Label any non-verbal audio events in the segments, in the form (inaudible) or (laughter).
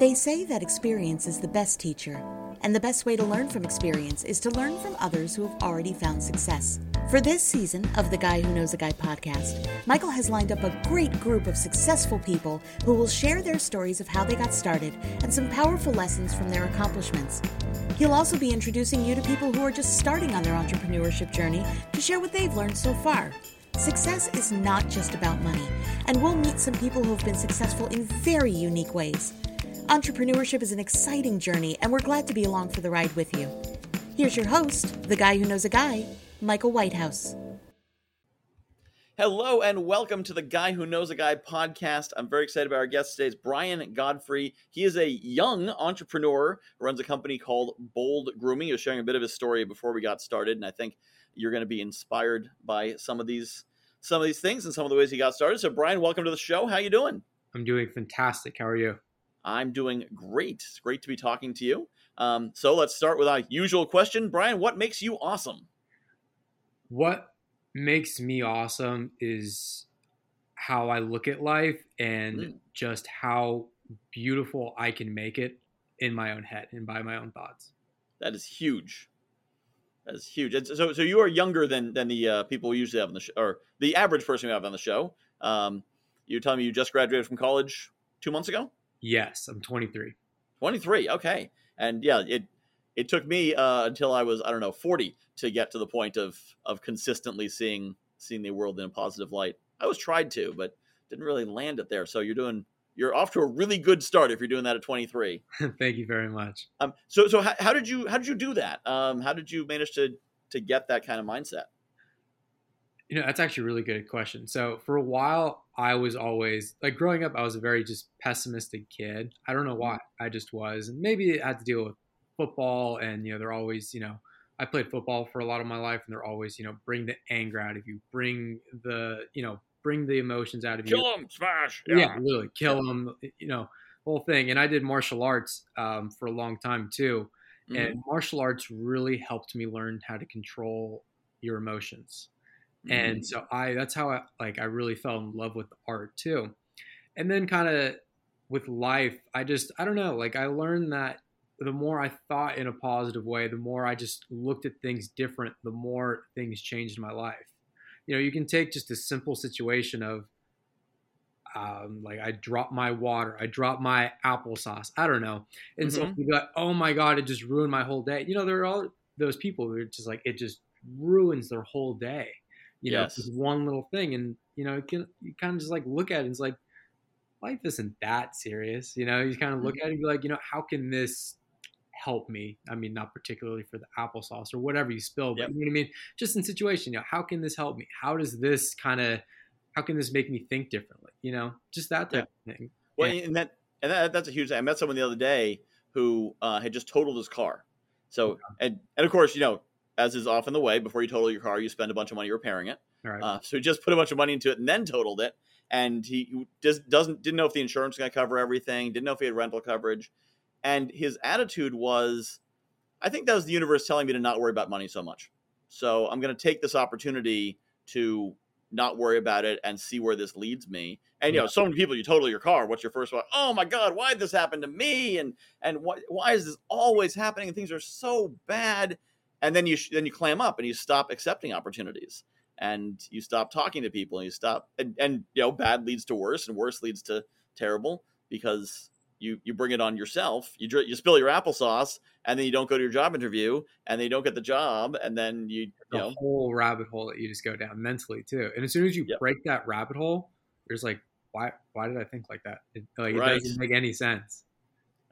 They say that experience is the best teacher, and the best way to learn from experience is to learn from others who have already found success. For this season of the Guy Who Knows a Guy podcast, Michael has lined up a great group of successful people who will share their stories of how they got started and some powerful lessons from their accomplishments. He'll also be introducing you to people who are just starting on their entrepreneurship journey to share what they've learned so far. Success is not just about money, and we'll meet some people who have been successful in very unique ways. Entrepreneurship is an exciting journey, and we're glad to be along for the ride with you. Here's your host, the guy who knows a guy, Michael Whitehouse. Hello and welcome to the Guy Who Knows a Guy podcast. I'm very excited about our guest today. It's Bryan Godfrey. He is a young entrepreneur who runs a company called Bold Grooming. He was sharing a bit of his story before we got started, and I think you're going to be inspired by some of these some of these things and some of the ways he got started. So, Bryan, welcome to the show. How you doing? I'm doing fantastic. How are you? I'm doing great. It's great to be talking to you. Um, so let's start with our usual question, Bryan. What makes you awesome? What makes me awesome is how I look at life and mm. just how beautiful I can make it in my own head and by my own thoughts. That is huge. That is huge. And so, so you are younger than than the uh, people we usually have on the show, or the average person we have on the show. Um, you're telling me you just graduated from college two months ago? Yes, I'm 23. 23. Okay, and yeah, it it took me uh, until I was I don't know 40 to get to the point of of consistently seeing seeing the world in a positive light. I was tried to, but didn't really land it there. So you're doing you're off to a really good start if you're doing that at 23. (laughs) Thank you very much. Um, so so how, how, did you how did you do that? Um, how did you manage to to get that kind of mindset? You know, that's actually a really good question. So for a while, I was always like growing up, I was a very just pessimistic kid. I don't know why. I just was, and maybe it had to deal with football, and you know, they're always, you know, I played football for a lot of my life, and they're always, you know, bring the anger out of you, bring the, you know, bring the emotions out of kill you. Kill them, smash. Yeah, yeah literally kill them. You know, whole thing. And I did martial arts um, for a long time too, mm-hmm. and martial arts really helped me learn how to control your emotions. Mm-hmm. And so I, that's how I like I really fell in love with art too. And then kind of with life, I just I don't know, like I learned that the more I thought in a positive way, the more I just looked at things different, the more things changed in my life. You know, you can take just a simple situation of um, like I dropped my water, I dropped my applesauce, I don't know. And mm-hmm. so you like, oh my God, it just ruined my whole day. You know, there are all those people who are just like, it just ruins their whole day. You know, yes. it's one little thing. And, you know, you can you kind of just like look at it and it's like, life isn't that serious. You know, you kind of look mm-hmm. at it and be like, you know, how can this help me. I mean, not particularly for the applesauce or whatever you spill, but yep. you know what I mean? Just in situation, you know, how can this help me? How does this kind of, how can this make me think differently? You know, just that type yeah. of thing. Well, and, and that, and that, that's a huge thing. I met someone the other day who uh, had just totaled his car. So, and, and of course, you know, as is often the way, before you total your car, you spend a bunch of money repairing it. Right. Uh, so he just put a bunch of money into it and then totaled it. And he just doesn't didn't know if the insurance was going to cover everything. Didn't know if he had rental coverage. And his attitude was, I think that was the universe telling me to not worry about money so much. So I'm going to take this opportunity to not worry about it and see where this leads me. And you know, so many people you total your car. What's your first one? Oh my God, why did this happen to me? And and why why is this always happening? And things are so bad. And then you then you clam up and you stop accepting opportunities and you stop talking to people and you stop and, and you know bad leads to worse and worse leads to terrible because you you bring it on yourself. You you spill your applesauce, and then you don't go to your job interview, and then you don't get the job, and then you you the know whole rabbit hole that you just go down mentally too. And as soon as you yep. break that rabbit hole, there's like why why did I think like that? It, like right. it doesn't make any sense.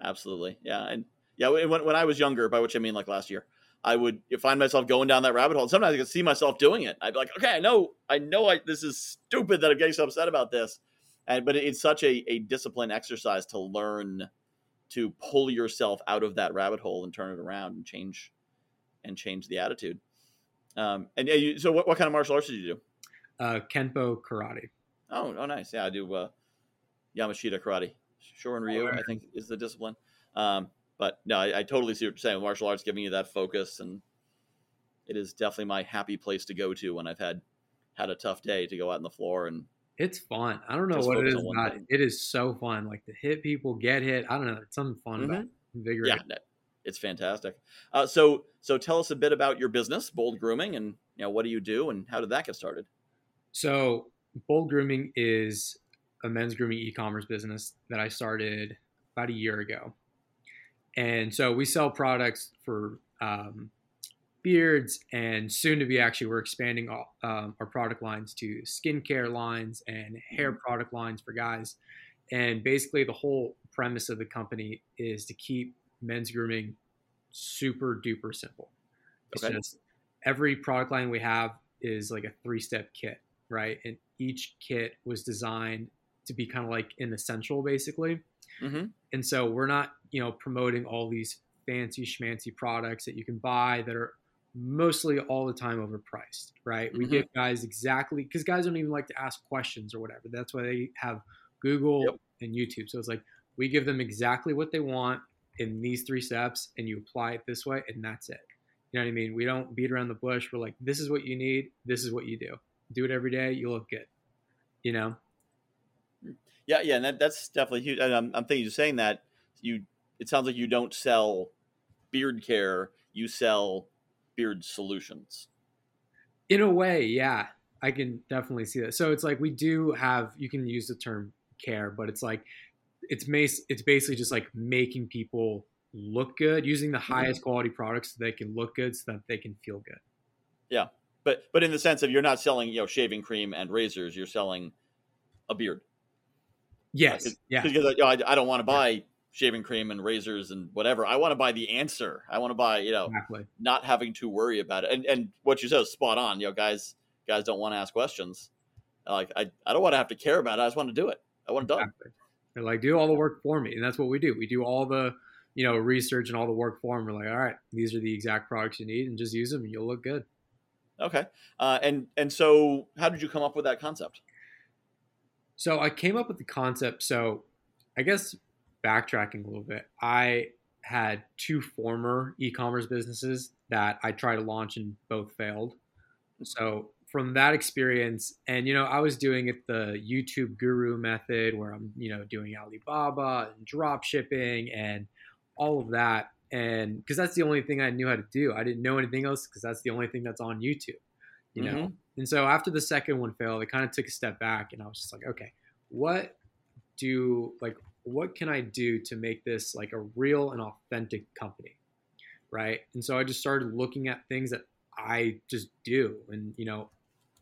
Absolutely, yeah, and yeah. When when I was younger, by which I mean like last year. I would find myself going down that rabbit hole. And sometimes I could see myself doing it. I'd be like, okay, I know, I know, I, this is stupid that I'm getting so upset about this. And but it's such a, a discipline exercise to learn to pull yourself out of that rabbit hole and turn it around and change and change the attitude. Um, and yeah, you, so what, what kind of martial arts did you do? Uh, kenpo karate. Oh oh nice. Yeah i do uh, yamashita karate. Shorin ryu i think is the discipline. Um, but no I, I, totally see what you're saying martial arts giving you that focus and it is definitely my happy place to go to when i've had had a tough day to go out on the floor and It's fun. I don't know what it is about it. It is so fun. Like to hit people, get hit. I don't know. It's something fun mm-hmm. about it. Yeah, it's fantastic. Uh, so, so tell us a bit about your business, Bold Grooming, and you know what do you do, and how did that get started? So, Bold Grooming is a men's grooming e-commerce business that I started about a year ago, and so we sell products for um, beards, and soon to be actually we're expanding all, um, our product lines to skincare lines and hair mm-hmm. product lines for guys. And basically, the whole premise of the company is to keep men's grooming super duper simple. It's okay. just every product line we have is like a three step kit, right? And each kit was designed to be kind of like an essential, basically. Mm-hmm. And so we're not, you know, promoting all these fancy schmancy products that you can buy that are mostly all the time overpriced, right? We mm-hmm. give guys exactly because guys don't even like to ask questions or whatever. That's why they have Google yep. and YouTube. So it's like we give them exactly what they want in these three steps, and you apply it this way, and that's it. You know what I mean? We don't beat around the bush. We're like, this is what you need. This is what you do. Do it every day. You look good. You know? Yeah, yeah, and that, that's definitely huge. And I'm, I'm thinking you're saying that you. It sounds like you don't sell beard care. You sell beard solutions. In a way, yeah, I can definitely see that. So it's like we do have. You can use the term care, but it's like it's mace. It's basically just like making people look good using the mm-hmm. highest quality products so they can look good so that they can feel good. Yeah. But but in the sense of you're not selling, you know, shaving cream and razors, you're selling a beard. Yes. Uh, yeah. Because you know, I, I don't want to buy shaving cream and razors and whatever. I want to buy the answer. I want to buy, you know, exactly. not having to worry about it. And and what you said is spot on. You know, guys guys don't want to ask questions. Like I, I don't want to have to care about it. I just want to do it. I want it done. Exactly. They're like, do all the work for me. And that's what we do. We do all the you know, research and all the work for them. We're like, all right, these are the exact products you need, and just use them, and you'll look good. Okay, uh, and and so how did you come up with that concept? So I came up with the concept. So I guess backtracking a little bit, I had two former e-commerce businesses that I tried to launch and both failed. So from that experience, and you know, I was doing it the YouTube guru method, where I'm you know doing Alibaba and drop shipping and all of that and because that's the only thing I knew how to do. I didn't know anything else because that's the only thing that's on YouTube, you know. Mm-hmm. And so after the second one failed, I kind of took a step back and I was just like, okay, what do like what can I do to make this like a real and authentic company, right? And so I just started looking at things that I just do, and you know,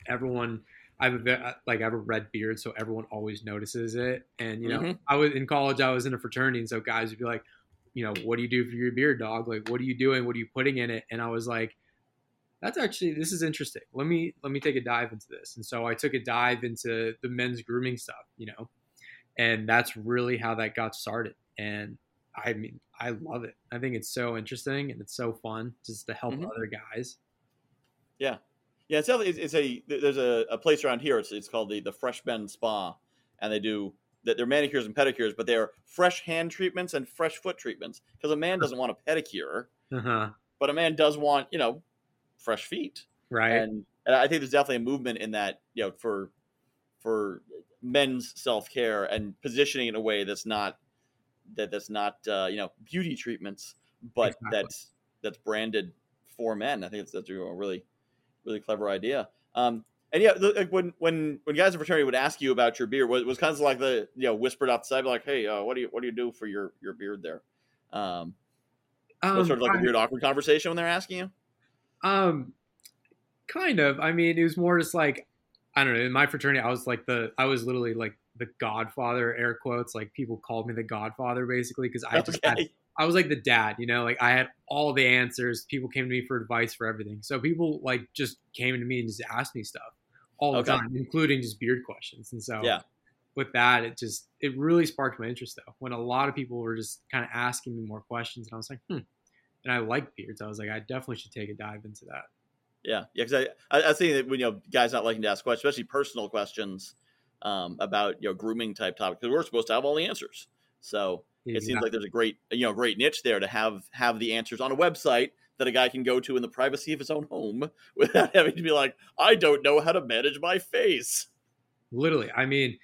everyone. I have a like I have a red beard, so everyone always notices it. And you know, mm-hmm. I was in college, I was in a fraternity, and so guys would be like, you know, what do you do for your beard dog? Like, what are you doing? What are you putting in it? And I was like, that's actually this is interesting. Let me let me take a dive into this. And so I took a dive into the men's grooming stuff, you know, and that's really how that got started. And I mean, I love it. I think it's so interesting and it's so fun just to help mm-hmm. other guys. Yeah, yeah. It's, it's a there's a, a place around here. It's it's called the the Fresh Men Spa, and they do that they're manicures and pedicures, but they're fresh hand treatments and fresh foot treatments. Because a man doesn't want a pedicure, uh-huh. but a man does want you know fresh feet, right? And, and I think there's definitely a movement in that you know for for men's self care and positioning in a way that's not that that's not uh, you know beauty treatments, but exactly. that's that's branded for men. I think that's, that's a really really clever idea. Um, and yeah, like when when when guys in fraternity would ask you about your beard, was was kind of like the you know whispered off the side, like, "Hey, uh, what do you what do you do for your your beard there?" Um, um was sort of like I, a weird awkward conversation when they're asking you. Um, kind of. I mean, it was more just like I don't know. In my fraternity, I was like the I was literally like the Godfather, air quotes. Like people called me the Godfather basically because I just had I was like the dad, you know, like I had all the answers. People came to me for advice for everything. So people like just came to me and just asked me stuff all the okay. time, including just beard questions. And so yeah. with that, it just it really sparked my interest though. When a lot of people were just kind of asking me more questions, and I was like, hmm. And I like beards. I was like, I definitely should take a dive into that. Yeah, yeah. Because I, I, I think that when you know guys not liking to ask questions, especially personal questions um, about you know grooming type topics, because we're supposed to have all the answers. So it seems like there's a great you know great niche there to have have the answers on a website that a guy can go to in the privacy of his own home (laughs) without having to be like, I don't know how to manage my face. literally. I mean,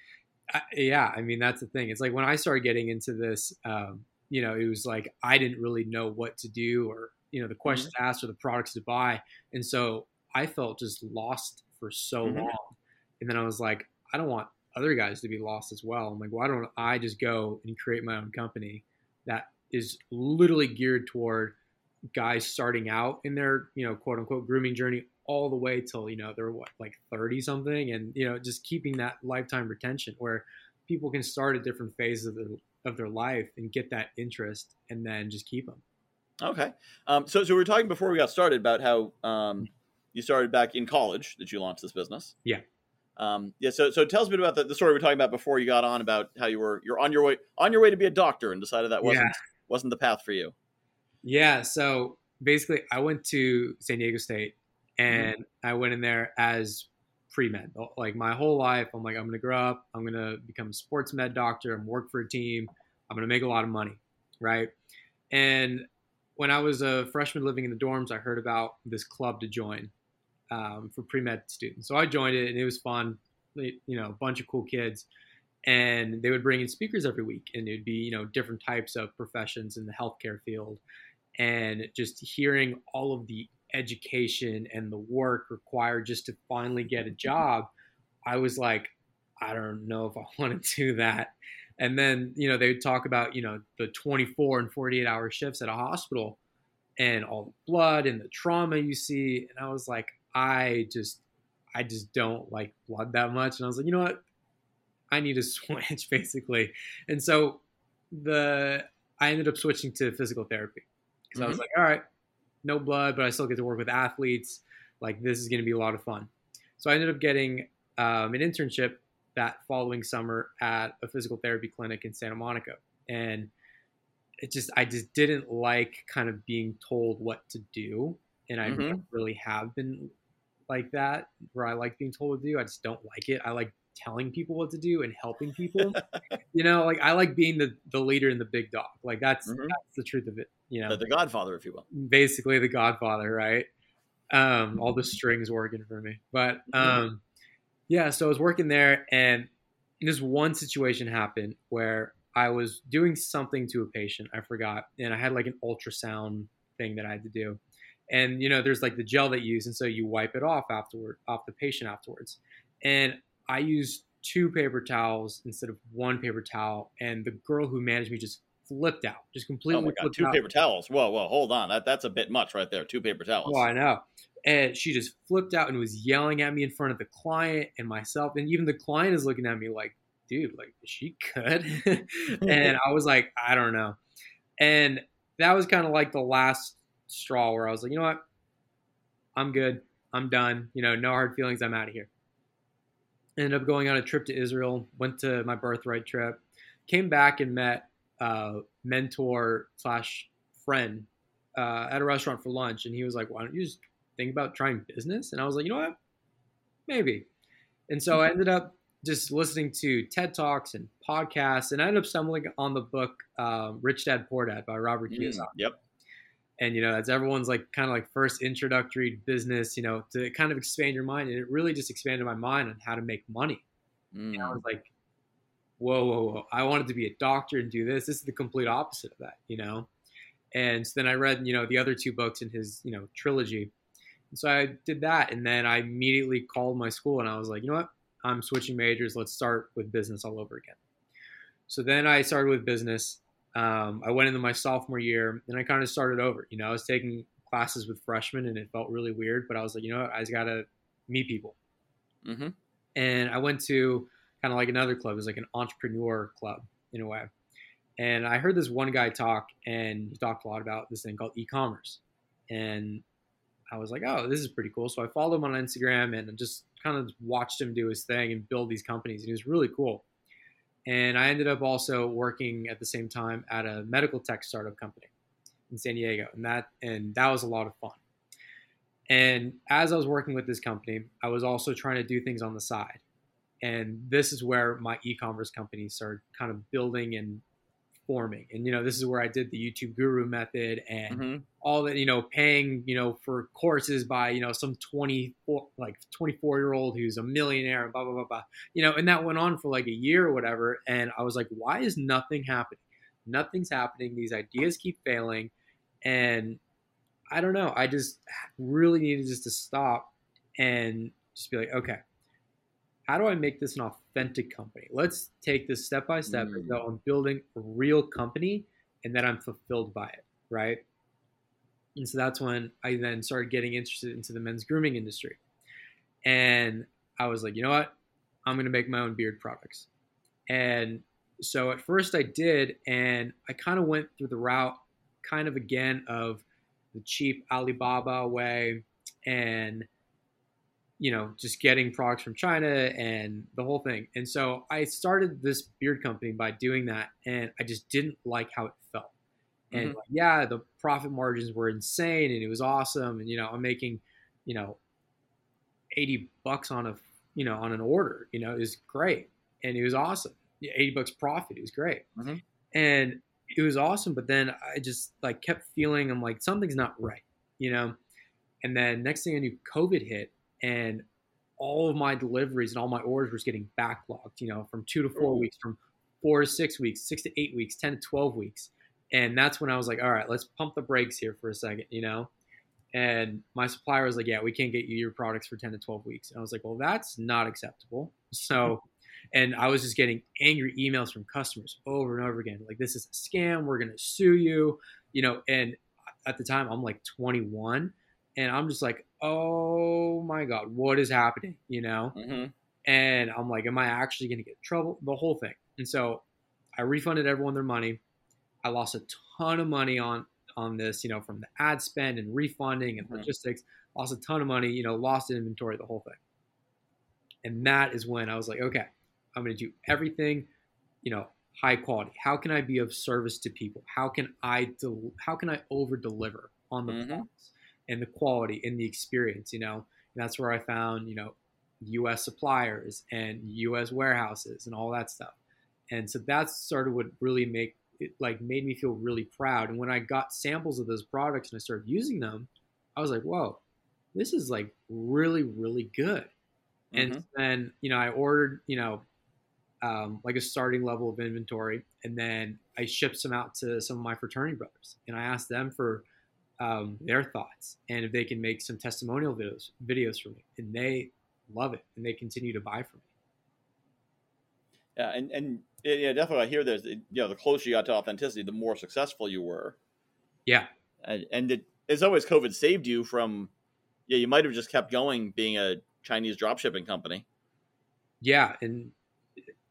I, yeah, I mean that's the thing. It's like when I started getting into this, um, you know, it was like I didn't really know what to do or you know the questions mm-hmm. asked or the products to buy, and so I felt just lost for so mm-hmm. long. And then I was like, I don't want other guys to be lost as well. I'm like, why don't I just go and create my own company that is literally geared toward guys starting out in their you know quote unquote grooming journey all the way till you know they're what like 30 something and you know just keeping that lifetime retention where people can start at different phases of their, of their life and get that interest and then just keep them okay. Um, so so we were talking before we got started about how um, you started back in college that you launched this business. Yeah. Um, yeah so so tell us a bit about the, the story we are talking about before you got on about how you were you're on your way on your way to be a doctor and decided that wasn't yeah. wasn't the path for you. Yeah so basically i went to san diego state and mm-hmm. I went in there as pre med. Like my whole life, I'm like, I'm gonna grow up, I'm gonna become a sports med doctor, I'm work for a team, I'm gonna make a lot of money, right? And when I was a freshman living in the dorms, I heard about this club to join um, for pre med students. So I joined it, and it was fun. You know, a bunch of cool kids, and they would bring in speakers every week, and it'd be you know different types of professions in the healthcare field, and just hearing all of the education and the work required just to finally get a job, I was like, I don't know if I (laughs) want to do that. And then, you know, they would talk about, you know, the 24 and 48 hour shifts at a hospital and all the blood and the trauma you see. And I was like, I just, I just don't like blood that much. And I was like, you know what? I need to (laughs) switch basically. And so the, I ended up switching to physical therapy because mm-hmm. I was mm-hmm. like, all right, no blood, but I still get to work with athletes. Like this is going to be a lot of fun. So I ended up getting um, an internship that following summer at a physical therapy clinic in Santa Monica, and it just I just didn't like kind of being told what to do, and I mm-hmm. really have been like that where I like being told what to do. I just don't like it. I like telling people what to do and helping people. (laughs) you know, like I like being the the leader and the big dog. Like that's mm-hmm. that's the truth of it. You know, the, the, Godfather, if you will. Basically, the Godfather, right? Um, all the strings working for me, but mm-hmm. um, yeah. So I was working there, and this one situation happened where I was doing something to a patient. I forgot, and I had like an ultrasound thing that I had to do. And you know, there's like the gel that you use, and so you wipe it off afterward, off the patient afterwards. And I used two paper towels instead of one paper towel, and the girl who managed me just flipped out, just oh completely. Oh my god, two out. paper towels! Whoa, whoa, hold on, that that's a bit much right there. Two paper towels. Oh, I know. And she just flipped out and was yelling at me in front of the client and myself, and even the client is looking at me like, "Dude, like, is she good?" (laughs) and I was like, "I don't know," and that was kind of like the last straw where I was like, "You know what? I'm good. I'm done. You know, no hard feelings. I'm out of here." Ended up going on a trip to Israel, went to my birthright trip, came back and met a mentor slash friend uh, at a restaurant for lunch, and he was like, "Why don't you just think about trying business?" And I was like, "You know what? Maybe." And so I ended up just listening to TED Talks and podcasts, and I ended up stumbling on the book um, "Rich Dad Poor Dad" by Robert mm, Kiyosaki. yep and you know that's everyone's like kind of like first introductory business you know to kind of expand your mind and it really just expanded my mind on how to make money. Mm. and i was like whoa whoa whoa i wanted to be a doctor and do this. This is the complete opposite of that you know? And so then i read you know the other two books in his you know trilogy. And so i did that and then i immediately called my school and i was like you know what? I'm switching majors. Let's start with business all over again. So then i started with business um, I went into my sophomore year and I kind of started over. You know, I was taking classes with freshmen and it felt really weird, but I was like, you know what, I just got to meet people. Mm-hmm. And I went to kind of like another club. It was like an entrepreneur club in a way. And I heard this one guy talk and he talked a lot about this thing called e commerce. And I was like, oh, this is pretty cool. So I followed him on Instagram and just kind of watched him do his thing and build these companies. And it was really cool. And I ended up also working at the same time at a medical tech startup company in San Diego, and that and that was a lot of fun. And as I was working with this company, I was also trying to do things on the side. And this is where my e-commerce company started kind of building and forming. And you know, this is where I did the YouTube guru method and mm-hmm. all that, you know, paying, you know, for courses by, you know, some 24 like 24 year old who's a millionaire and blah blah blah blah. You know, and that went on for like a year or whatever. And I was like, why is nothing happening? Nothing's happening. These ideas keep failing. And I don't know. I just really needed just to stop and just be like, okay, how do I make this an authentic company? Let's take this step by step mm. so I'm building a real company and that I'm fulfilled by it, right? And so that's when I then started getting interested into the men's grooming industry. And I was like, you know what? I'm going to make my own beard products. And so at first I did, and I kind of went through the route, kind of again, of the cheap Alibaba way and you know, just getting products from China and the whole thing. And so I started this beard company by doing that, and I just didn't like how it felt. And mm-hmm. like, yeah, the profit margins were insane, and it was awesome. And you know, I'm making, you know, eighty bucks on a, you know, on an order. You know, it was great, and it was awesome. Eighty bucks profit, it was great, mm-hmm. and it was awesome. But then I just like kept feeling I'm like something's not right, you know. And then next thing I knew, COVID hit, and all of my deliveries and all my orders was getting backlogged, you know, from two to four mm-hmm. weeks, from four to six weeks, six to eight weeks, 10 to 12 weeks. And that's when I was like, all right, let's pump the brakes here for a second, you know? And my supplier was like, yeah, we can't get you your products for 10 to 12 weeks. And I was like, well, that's not acceptable. (laughs) So, and I was just getting angry emails from customers over and over again. Like, this is a scam. We're going to sue you, you know? And at the time, I'm like 21 and I'm just like, oh my god, what is happening? You know, mm-hmm. and I'm like, am I actually going to get trouble? The whole thing. And so I refunded everyone their money. I lost a ton of money on on this, you know, from the ad spend and refunding and mm-hmm. logistics. Lost a ton of money, you know, lost inventory, the whole thing. And that is when I was like, okay, I'm going to do everything, you know, high quality. How can I be of service to people? How can I del- how can I over deliver on the mm-hmm and the quality and the experience, you know. And that's where I found, you know, US suppliers and US warehouses and all that stuff. And so that's sort of what really make it like made me feel really proud. And when I got samples of those products and I started using them, I was like, whoa, this is like really, really good. Mm-hmm. And then, you know, I ordered, you know, um, like a starting level of inventory, and then I shipped some out to some of my fraternity brothers, and I asked them for um, their thoughts and if they can make some testimonial videos videos for me and they love it and they continue to buy from me yeah and and yeah definitely i hear this you know the closer you got to authenticity the more successful you were. Yeah. And, and it, it's always covid saved you from yeah you might have just kept going being a chinese dropshipping company. Yeah and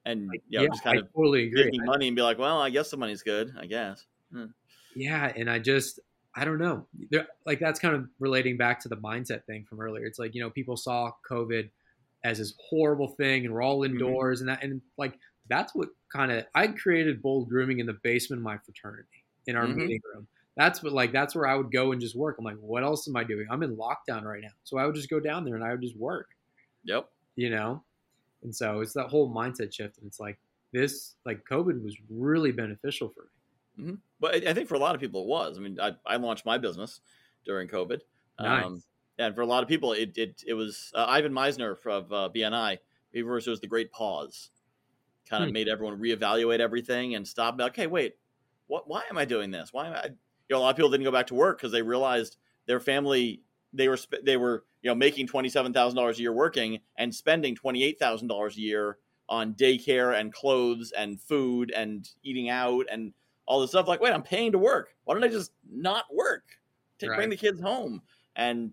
and you know, yeah, just kind I of totally agree. making money and be like well i guess the money's good i guess. Hmm. yeah and i just I don't know. They're, like that's kind of relating back to the mindset thing from earlier. It's like you know people saw COVID as this horrible thing, and we're all mm-hmm. indoors, mm-hmm. and that, and like that's what kind of I created bold grooming in the basement of my fraternity in our mm-hmm. meeting room. That's what like that's where I would go and just work. I'm like, what else am I doing? I'm in lockdown right now, so I would just go down there and I would just work. Yep. You know, and so it's that whole mindset shift, and it's like this like COVID was really beneficial for me. Mm-hmm. But I think for a lot of people it was. I mean, I, I launched my business during COVID. Nice. Um, and for a lot of people, it it, it was uh, Ivan Misner of uh, BNI. He refers to as the Great Pause. Kind of hmm. made everyone reevaluate everything and stop. Like, hey, wait, what? Why am I doing this? Why am I? You know, a lot of people didn't go back to work because they realized their family they were they were you know making twenty seven thousand dollars a year working and spending twenty eight thousand dollars a year on daycare and clothes and food and eating out and all this stuff. Like, wait, I'm paying to work. Why don't I just not work? to right. bring the kids home. And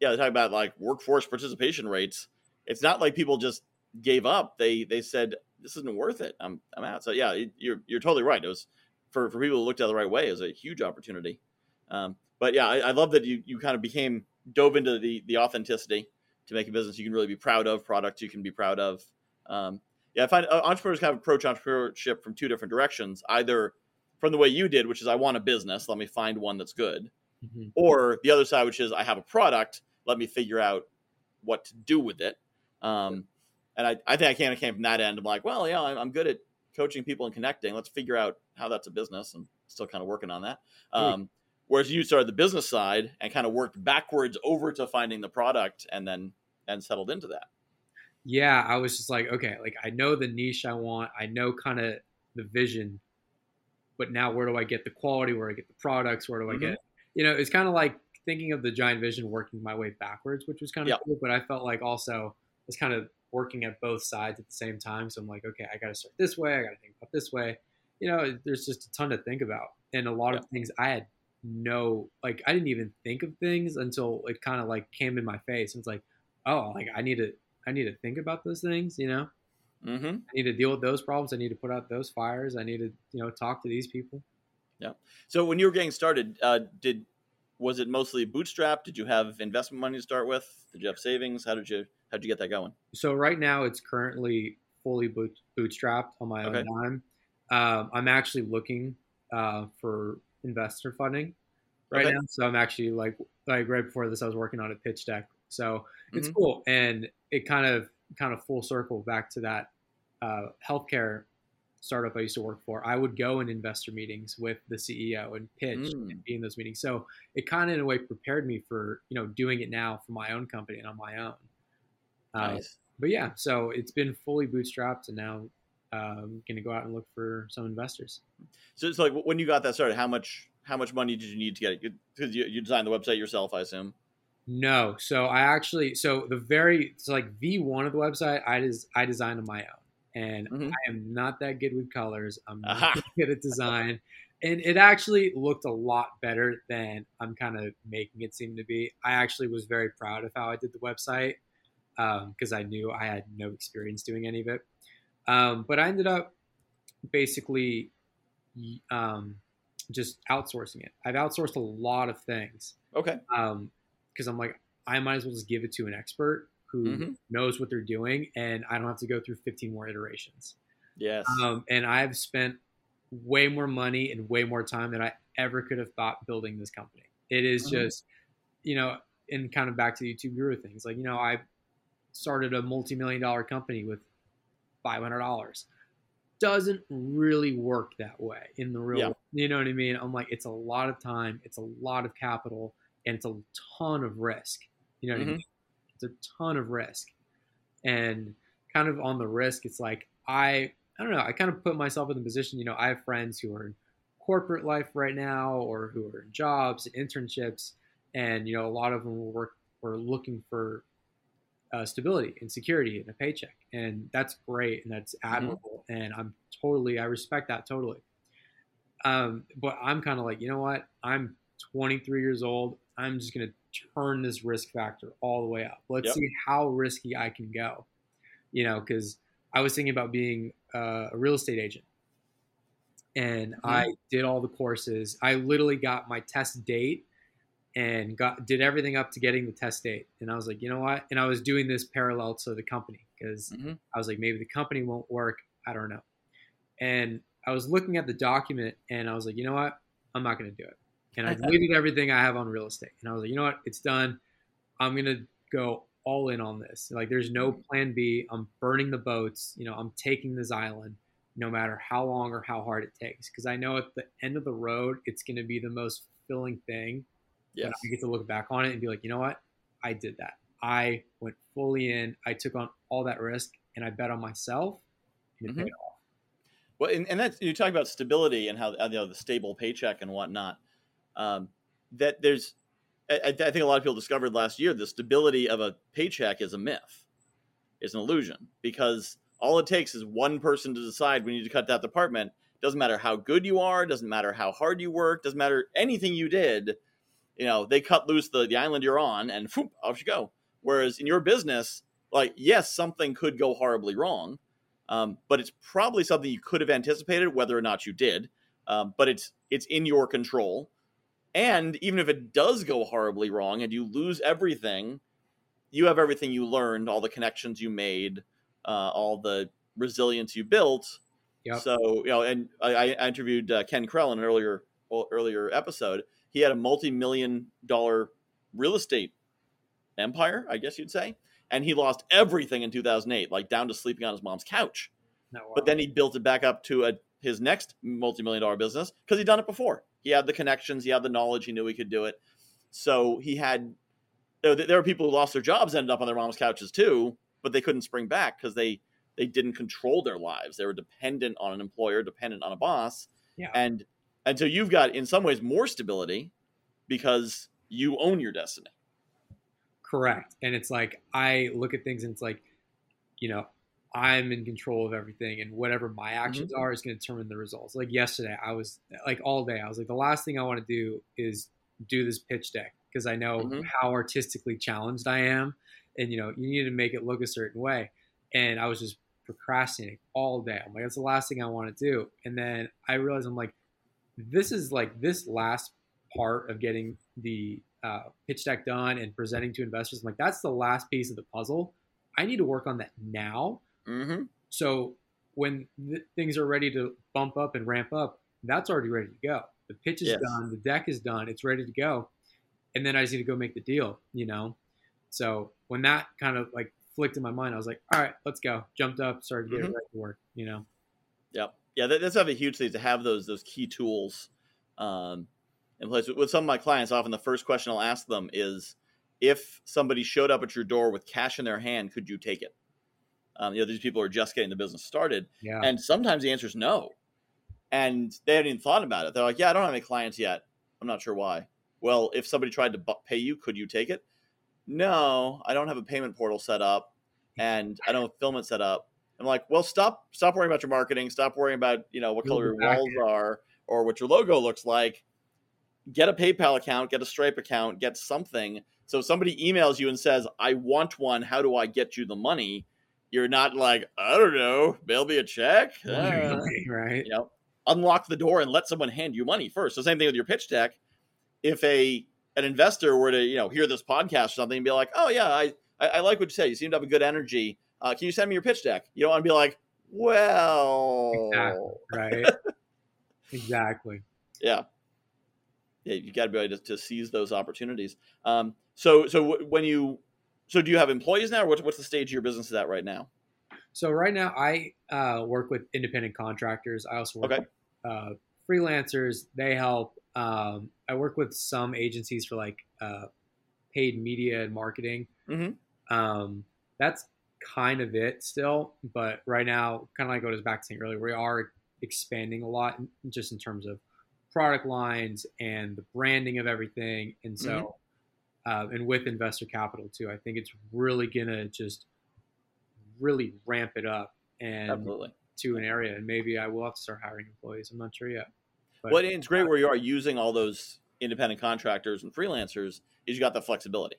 yeah, they talk about like workforce participation rates. It's not like people just gave up. They they said this isn't worth it. I'm I'm out. So yeah, you're you're totally right. It was for for people who looked at it the right way. It was a huge opportunity. Um, but yeah, I, I, love that you you kind of became dove into the the authenticity to make a business you can really be proud of, product you can be proud of. Um, yeah, I find uh, entrepreneurs kind of approach entrepreneurship from two different directions. Either from the way you did, which is I want a business, let me find one that's good. Mm-hmm. Or the other side, which is I have a product, let me figure out what to do with it. Um, and I, I think I kind of came from that end. I'm like, well, yeah, I'm, I'm good at coaching people and connecting. Let's figure out how that's a business. and still kind of working on that. Um, whereas you started the business side and kind of worked backwards over to finding the product and then and settled into that. Yeah, I was just like, okay, like I know the niche I want. I know kind of the vision, but now where do I get the quality? Where do I get the products? Where do I mm-hmm. get? You know, it's kind of like thinking of the giant vision, working my way backwards, which was kind of cool. But I felt like also it's kind of working at both sides at the same time. So I'm like, okay, I got to start this way. I got to think about this way. You know, there's just a ton to think about, and a lot of things I had no like I didn't even think of things until it kind of like came in my face. And it's like, oh, like I need to I need to think about those things. You know, mm-hmm. I need to deal with those problems. I need to put out those fires. I need to you know talk to these people. Yeah. So when you were getting started, uh, did was it mostly bootstrap? Did you have investment money to start with? Did you have savings? How did you how did you get that going? So right now it's currently fully boot, bootstrapped on my okay. own dime. Um, I'm actually looking uh, for investor funding right okay. now. So I'm actually like like right before this, I was working on a pitch deck. So it's mm-hmm. cool, and it kind of kind of full circle back to that uh, healthcare startup I used to work for, I would go in investor meetings with the CEO and pitch mm. and be in those meetings. So it kind of in a way prepared me for you know doing it now for my own company and on my own. Uh, but yeah, so it's been fully bootstrapped, and now I'm um, going to go out and look for some investors. So it's like when you got that started, how much how much money did you need to get it? Because you, you designed the website yourself, I assume. No, so I actually so the very so like V one of the website I des, I designed on my own and mm-hmm. I am not that good with colors. I'm not (laughs) good at design. And it actually looked a lot better than I'm kind of making it seem to be. I actually was very proud of how I did the website because um, I knew I had no experience doing any of it. Um, but I ended up basically um, just outsourcing it. I've outsourced a lot of things. Okay. Because I'm like, I might as well just give it to an expert who mm-hmm. knows what they're doing, and I don't have to go through 15 more iterations. Yes. Um, and I've spent way more money and way more time than I ever could have thought building this company. It is mm-hmm. just, you know, and kind of back to the YouTube Guru things. Like, you know, I started a multi-million dollar company with $500. Doesn't really work that way in the real. Yeah. You know what I mean? I'm like, it's a lot of time, it's a lot of capital, and it's a ton of risk. You know mm-hmm. I mean? It's a ton of risk. And kind of on the risk, it's like I I don't know, I kind of put myself in the position, you know, I have friends who are in corporate life right now or who are in jobs and internships and you know, a lot of them will work were looking for uh, stability and security and a paycheck. And that's great and that's mm-hmm. admirable. Mm-hmm. And I'm totally, I respect that totally. Um, but I'm kind of like, you know what? I'm 23 years old. I'm just going to turn this risk factor all the way up. Let's yep. see how risky I can go. You know, because I was thinking about being uh, a real estate agent, and mm-hmm. I did all the courses. I literally got my test date and got did everything up to getting the test date. And I was like, you know what? And I was doing this parallel to the company because mm-hmm. I was like, maybe the company won't work. I don't know. And I was looking at the document, and I was like, you know what? I'm not going to do it and I deleted everything I have on real estate. And I was like, you know what? It's done. I'm gonna go all in on this. Like, there's no mm-hmm. plan B. I'm burning the boats. You know, I'm taking this island, no matter how long or how hard it takes, because I know at the end of the road, it's gonna be the most fulfilling thing. Yes. I get to look back on it and be like, you know what? I did that. I went fully in. I took on all that risk, and I bet on myself, and it mm-hmm. paid off. Well, and, and that's you talk about stability and how you know the stable paycheck and whatnot um, that there's I, I, think a lot of people discovered last year the stability of a paycheck is a myth is an illusion because all it takes is one person to decide we need to cut that department. Doesn't matter how good you are doesn't matter how hard you work doesn't matter anything you did you know they cut loose the, the island you're on and whoop, off you go. Whereas in your business like yes something could go horribly wrong um, but it's probably something you could have anticipated whether or not you did um, but it's it's in your control and even if it does go horribly wrong and you lose everything, you have everything you learned, all the connections you made, uh, all the resilience you built. Yep. So you know, and I, I interviewed uh, Ken Krell in an earlier well, earlier episode. He had a multi-million dollar real estate empire, I guess you'd say, and he lost everything in 2008, like down to sleeping on his mom's couch. No, wow. But then he built it back up to a, his next multi-million dollar business because he'd done it before. He had the connections, he had the knowledge, he knew he could do it. So he had. There were people who lost their jobs, ended up on their mom's couches too, but they couldn't spring back because they they didn't control their lives. They were dependent on an employer, dependent on a boss. Yeah. And and so you've got in some ways more stability because you own your destiny. Correct. And it's like I look at things and it's like, you know, I'm in control of everything and whatever my actions mm-hmm. are is going to determine the results. Like yesterday, I was like all day, I was like, the last thing I want to do is do this pitch deck because I know mm-hmm. how artistically challenged I am. And, you know, you need to make it look a certain way. And I was just procrastinating all day. I'm like, that's the last thing I want to do. And then I realized I'm like, this is like this last part of getting the uh, pitch deck done and presenting to investors. I'm like, that's the last piece of the puzzle. I need to work on that now. Mm-hmm. So when th- things are ready to bump up and ramp up, that's already ready to go. The pitch is yes. done, the deck is done, it's ready to go. And then I just need to go make the deal, you know? So when that kind of like flicked in my mind, I was like, all right, let's go. Jumped up, started getting mm-hmm. ready to work, you know? Yep. Yeah, that, that's have a huge thing to have those those key tools um, in place. With some of my clients, often the first question I'll ask them is, if somebody showed up at your door with cash in their hand, could you take it? Um, you know, these people are just getting the business started, yeah. and sometimes the answer is no, and they haven't even thought about it. They're like, "Yeah, I don't have any clients yet. I'm not sure why." Well, if somebody tried to pay you, could you take it? No, I don't have a payment portal set up, and I don't have fulfillment set up. I'm like, well, stop, stop worrying about your marketing. Stop worrying about you know what color your walls are or what your logo looks like. Get a PayPal account, get a Stripe account, get something. So if somebody emails you and says, "I want one. How do I get you the money?" You're not like, I don't know, mail me a check. Uh, (laughs) right. You know, unlock the door and let someone hand you money first. So same thing with your pitch deck. If a an investor were to you know hear this podcast or something and be like, oh yeah, I I, I like what you said. You seem to have a good energy. Uh, can you send me your pitch deck? You don't want to be like, well, exactly. right? (laughs) exactly. Yeah. Yeah, you got to be able to, to, seize those opportunities. Um, so, so when you, so do you have employees now? Or what's what's the stage of your business is at right now? So right now, I uh, work with independent contractors. I also work okay. with uh, freelancers. They help. Um, I work with some agencies for like uh, paid media and marketing. Mm-hmm. Um, that's kind of it still, but right now, kind of like what I was back saying earlier, we are expanding a lot just in terms of product lines and the branding of everything. And so, mm-hmm. Uh, and with investor capital too, I think it's really gonna just really ramp it up and Absolutely. to an area. And maybe I will have to start hiring employees. I'm not sure yet. But, well, it's great where you are using all those independent contractors and freelancers is you got the flexibility.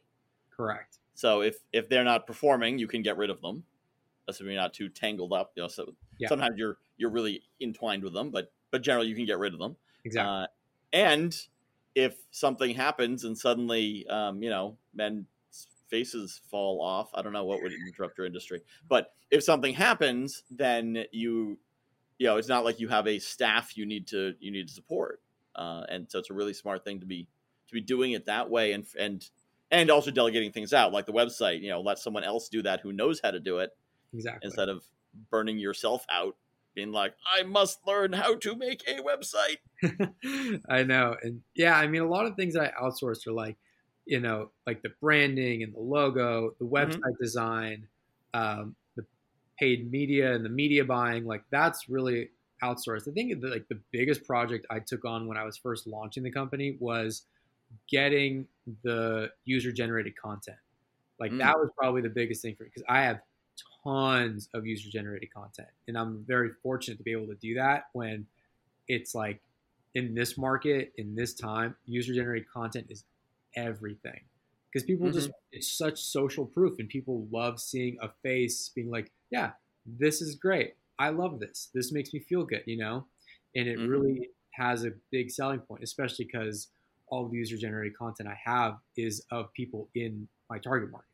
Correct. So if if they're not performing, you can get rid of them, assuming you're not too tangled up. You know, so yeah. sometimes you're you're really entwined with them, but but generally you can get rid of them. Exactly. Uh, and if something happens and suddenly, um, you know, men's faces fall off, I don't know what would interrupt your industry, but if something happens, then you, you know, it's not like you have a staff you need to you need to support, uh, and so it's a really smart thing to be to be doing it that way and and and also delegating things out like the website you know let someone else do that who knows how to do it exactly. instead of burning yourself out being like i must learn how to make a website (laughs) i know and yeah i mean a lot of things i outsourced are like you know like the branding and the logo the mm-hmm. website mm-hmm. design um, the paid media and the media buying like that's really outsourced i think the, like the biggest project i took on when i was first launching the company was getting the user generated content. Like mm. that was probably the biggest thing for me because I have tons of user generated content and I'm very fortunate to be able to do that when it's like in this market in this time user generated content is everything because people mm-hmm. just it's such social proof and people love seeing a face being like yeah this is great i love this this makes me feel good you know and it mm-hmm. really has a big selling point especially because all the user generated content I have is of people in my target market.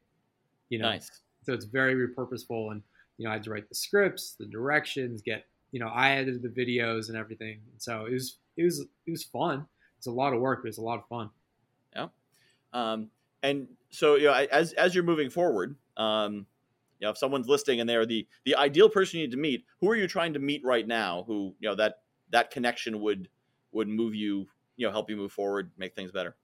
You know, nice. So it's very repurposeful, and you know, I had to write the scripts, the directions, get you know, I edited the videos and everything. So it was it was it was fun. It's a lot of work, but it's a lot of fun. Yeah. Um, and so you know, as as you're moving forward, um, You know, if someone's listing and they're the the ideal person you need to meet, who are you trying to meet right now? Who you know that that connection would would move you, you know, help you move forward, make things better.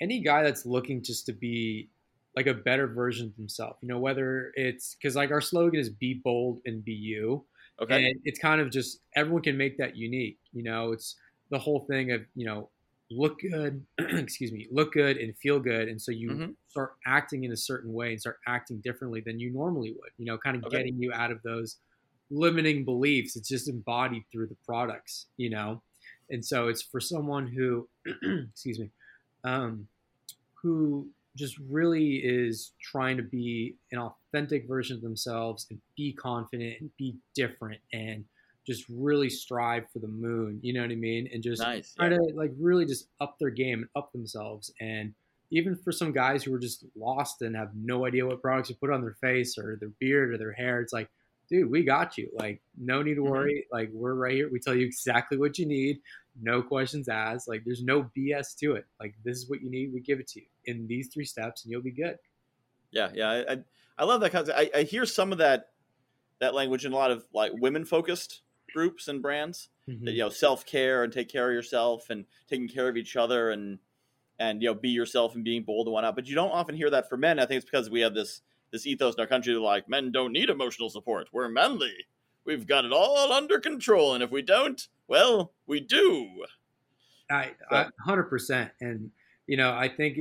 Any guy that's looking just to be like a better version of himself, you know, whether it's because like our slogan is "Be bold and be you." Okay. And it's kind of just everyone can make that unique. You know, it's the whole thing of you know look good, (clears throat) excuse me, look good and feel good. And so you mm-hmm. start acting in a certain way and start acting differently than you normally would, you know, kind of okay. getting you out of those limiting beliefs. It's just embodied through the products, you know? And so it's for someone who, (clears throat) excuse me, um, who just really is trying to be an authentic version of themselves and be confident and be different and just really strive for the moon. You know what I mean? And just nice, try yeah. to like really just up their game and up themselves. And even for some guys who are just lost and have no idea what products to put on their face or their beard or their hair, it's like, dude, we got you. Like, no need to mm-hmm. worry. Mm-hmm. Like, we're right here. We tell you exactly what you need. No questions asked. Like, there's no BS to it. Like, this is what you need. We give it to you in these three steps, and you'll be good. Yeah, yeah. I I, I love that concept. I, I hear some of that that language in a lot of like women focused groups and brands mm-hmm. that you know self care and take care of yourself and taking care of each other and and you know be yourself and being bold and whatnot. But you don't often hear that for men. I think it's because we have this this ethos in our country like men don't need emotional support. We're manly. We've got it all under control, and if we don't, well, we do. I hundred percent, and you know, I think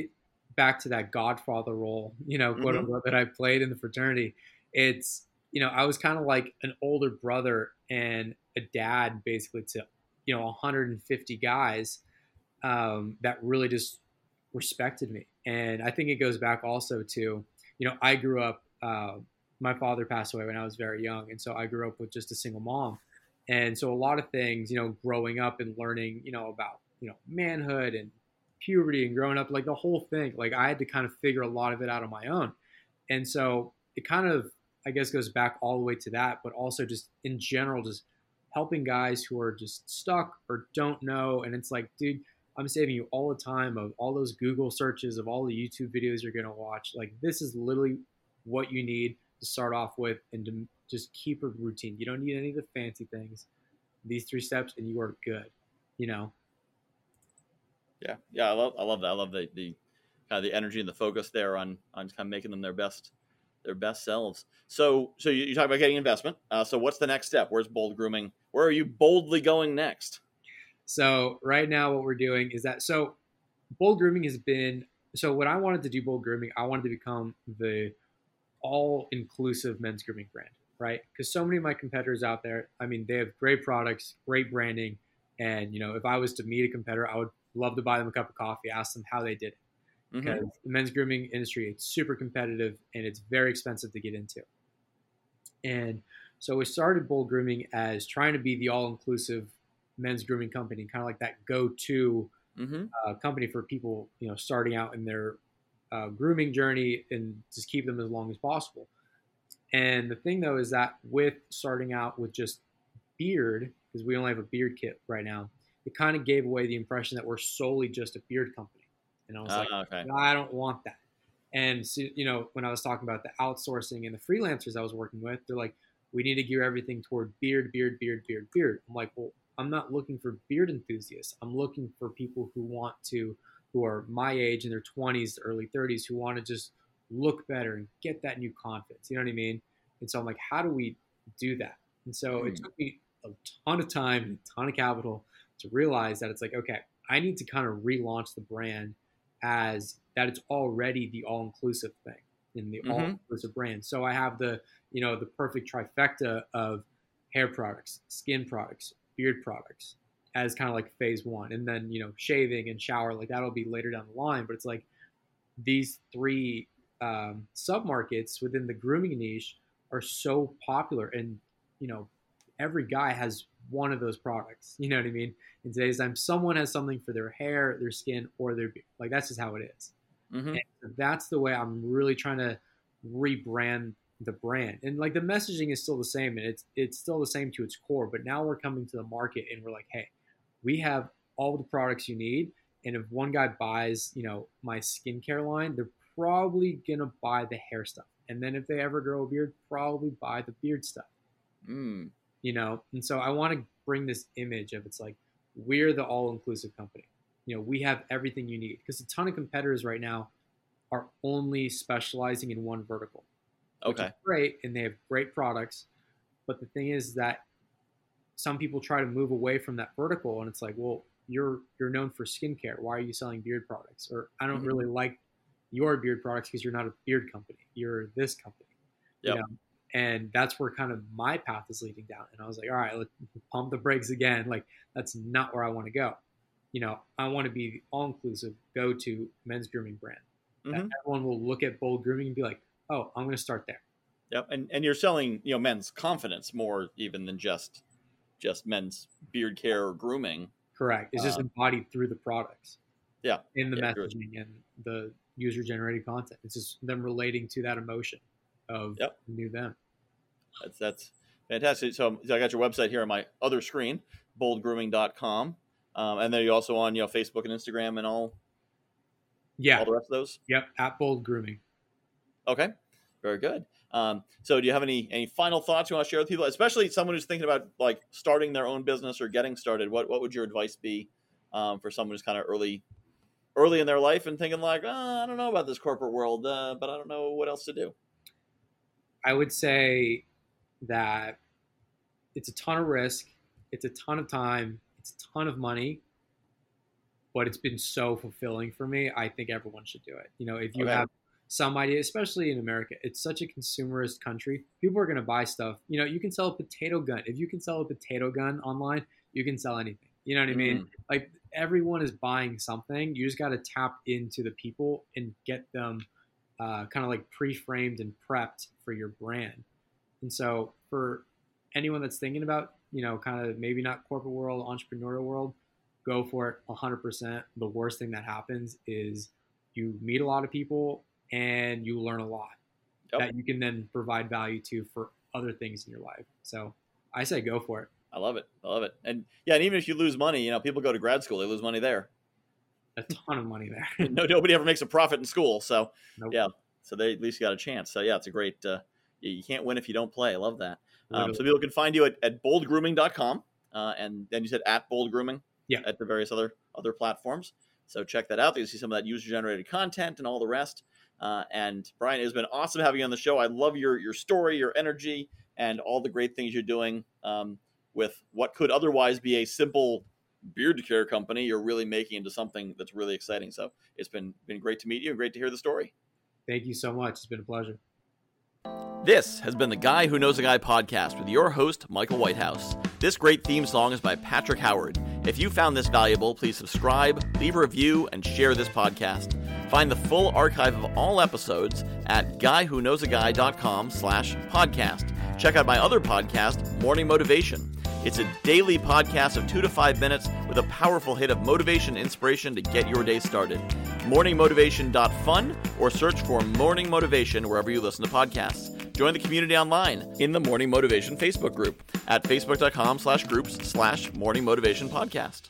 back to that Godfather role, you know, quote mm-hmm. unquote, that I played in the fraternity. It's you know, I was kind of like an older brother and a dad basically to, you know, 150 guys um, that really just respected me. And I think it goes back also to, you know, I grew up, uh, my father passed away when I was very young. And so I grew up with just a single mom. And so a lot of things, you know, growing up and learning, you know, about, you know, manhood and puberty and growing up, like the whole thing, like I had to kind of figure a lot of it out on my own. And so it kind of I guess goes back all the way to that, but also just in general, just helping guys who are just stuck or don't know. And it's like, dude, I'm saving you all the time of all those Google searches, of all the YouTube videos you're going to watch. Like, this is literally what you need to start off with and to just keep a routine. You don't need any of the fancy things. These three steps, and you are good, you know? Yeah. Yeah. I love, I love that. I love the, the kind of the energy and the focus there on, on kind of making them their best their best selves. So, so you, you talk about getting investment. Uh, so, what's the next step? Where's bold grooming? Where are you boldly going next? So, right now, what we're doing is that so bold grooming has been so. What I wanted to do, bold grooming, I wanted to become the all inclusive men's grooming brand, right? Because so many of my competitors out there, I mean, they have great products, great branding, and you know, if I was to meet a competitor, I would love to buy them a cup of coffee, ask them how they did it because mm-hmm. the men's grooming industry it's super competitive and it's very expensive to get into. And so we started Bold Grooming as trying to be the all-inclusive men's grooming company, kind of like that go-to mm-hmm. uh, company for people you know starting out in their uh, grooming journey and just keep them as long as possible. And the thing though is that with starting out with just beard, because we only have a beard kit right now, it kind of gave away the impression that we're solely just a beard company. And I was like, okay. no, I don't want that. And so, you know, when I was talking about the outsourcing and the freelancers I was working with, they're like, we need to gear everything toward beard, beard, beard, beard, beard. I'm like, well, I'm not looking for beard enthusiasts. I'm looking for people who want to, who are my age in their 20s, early 30s, who want to just look better and get that new confidence. You know what I mean? And so I'm like, how do we do that? And so mm. it hmm. took me a ton of time and a ton of capital to realize that it's like, okay, I need to kind of relaunch the brand as that it's already the all inclusive thing in the mm-hmm. all inclusive brand. So I have the you know the perfect trifecta of hair products, skin products, beard products as kind of like phase one, and then you know shaving and shower like that'll be later down the line. But it's like these three um, sub markets within the grooming niche are so popular, and you know every guy has one of those products. (laughs) You know what I mean? In today's time, someone has something for their hair, their skin, or their beard. Like that's just how it is. Mm-hmm. that's the way I'm really trying to rebrand the brand. And like the messaging is still the same, and it's it's still the same to its core. But now we're coming to the market, and we're like, hey, we have all the products you need. And if one guy buys, you know, my skincare line, they're probably gonna buy the hair stuff. And then if they ever grow a beard, probably buy the beard stuff. Mm. You know, and so I want to bring this image of it's like we're the all-inclusive company. You know, we have everything you need because a ton of competitors right now are only specializing in one vertical. Okay. great, and they have great products, but the thing is that some people try to move away from that vertical, and it's like, well, you're you're known for skincare. Why are you selling beard products? Or I don't mm-hmm. really like your beard products because you're not a beard company. You're this company. Yep. You know? And that's where kind of my path is leading down. And I was like, all right, let's (laughs) pump the brakes again. Like that's not where I want to go. You know, I want to be the all inclusive go to men's grooming brand. Mm-hmm. everyone will look at bold grooming and be like, oh, I'm going to start there. Yep, and and you're selling you know men's confidence more even than just just men's beard care or grooming. Correct. It's just um, embodied through the products. Yeah. In the yeah, messaging and the user generated content. It's just them relating to that emotion of yep. new them. That's that's fantastic. So, so I got your website here on my other screen, boldgrooming.com. Um, and then you're also on you know Facebook and Instagram and all. Yeah. All the rest of those. Yep. At Bold Grooming. Okay. Very good. Um, so, do you have any any final thoughts you want to share with people, especially someone who's thinking about like starting their own business or getting started? What what would your advice be um, for someone who's kind of early early in their life and thinking like, oh, I don't know about this corporate world, uh, but I don't know what else to do? I would say that it's a ton of risk, it's a ton of time, it's a ton of money, but it's been so fulfilling for me. I think everyone should do it. You know, if you okay. have some idea, especially in America. It's such a consumerist country. People are going to buy stuff. You know, you can sell a potato gun. If you can sell a potato gun online, you can sell anything. You know what I mean? Mm. Like everyone is buying something. You just got to tap into the people and get them uh, kind of like pre-framed and prepped for your brand. And so for anyone that's thinking about, you know, kind of maybe not corporate world, entrepreneurial world, go for it 100%. The worst thing that happens is you meet a lot of people and you learn a lot yep. that you can then provide value to for other things in your life. So I say go for it. I love it. I love it. And yeah, and even if you lose money, you know, people go to grad school, they lose money there. A ton of money there. (laughs) no, nobody ever makes a profit in school. So nope. yeah, so they at least got a chance. So yeah, it's a great. Uh, you can't win if you don't play. I love that. Um, so people can find you at, at boldgrooming.com. Uh, and then you said at bold grooming. Yeah. At the various other other platforms. So check that out. You see some of that user generated content and all the rest. Uh, and Bryan, it has been awesome having you on the show. I love your your story, your energy, and all the great things you're doing um, with what could otherwise be a simple beard care company. You're really making into something that's really exciting. So it's been been great to meet you and great to hear the story. Thank you so much. It's been a pleasure. This has been the Guy Who Knows a Guy podcast with your host, Michael Whitehouse. This great theme song is by Patrick Howard. If you found this valuable, please subscribe, leave a review, and share this podcast. Find the full archive of all episodes at guywhoknowsaguy.com slash podcast. Check out my other podcast, Morning Motivation. It's a daily podcast of two to five minutes with a powerful hit of motivation inspiration to get your day started. Morningmotivation.fun or search for Morning Motivation wherever you listen to podcasts. Join the community online in the Morning Motivation Facebook group at facebook.com slash groups slash Morning Motivation Podcast.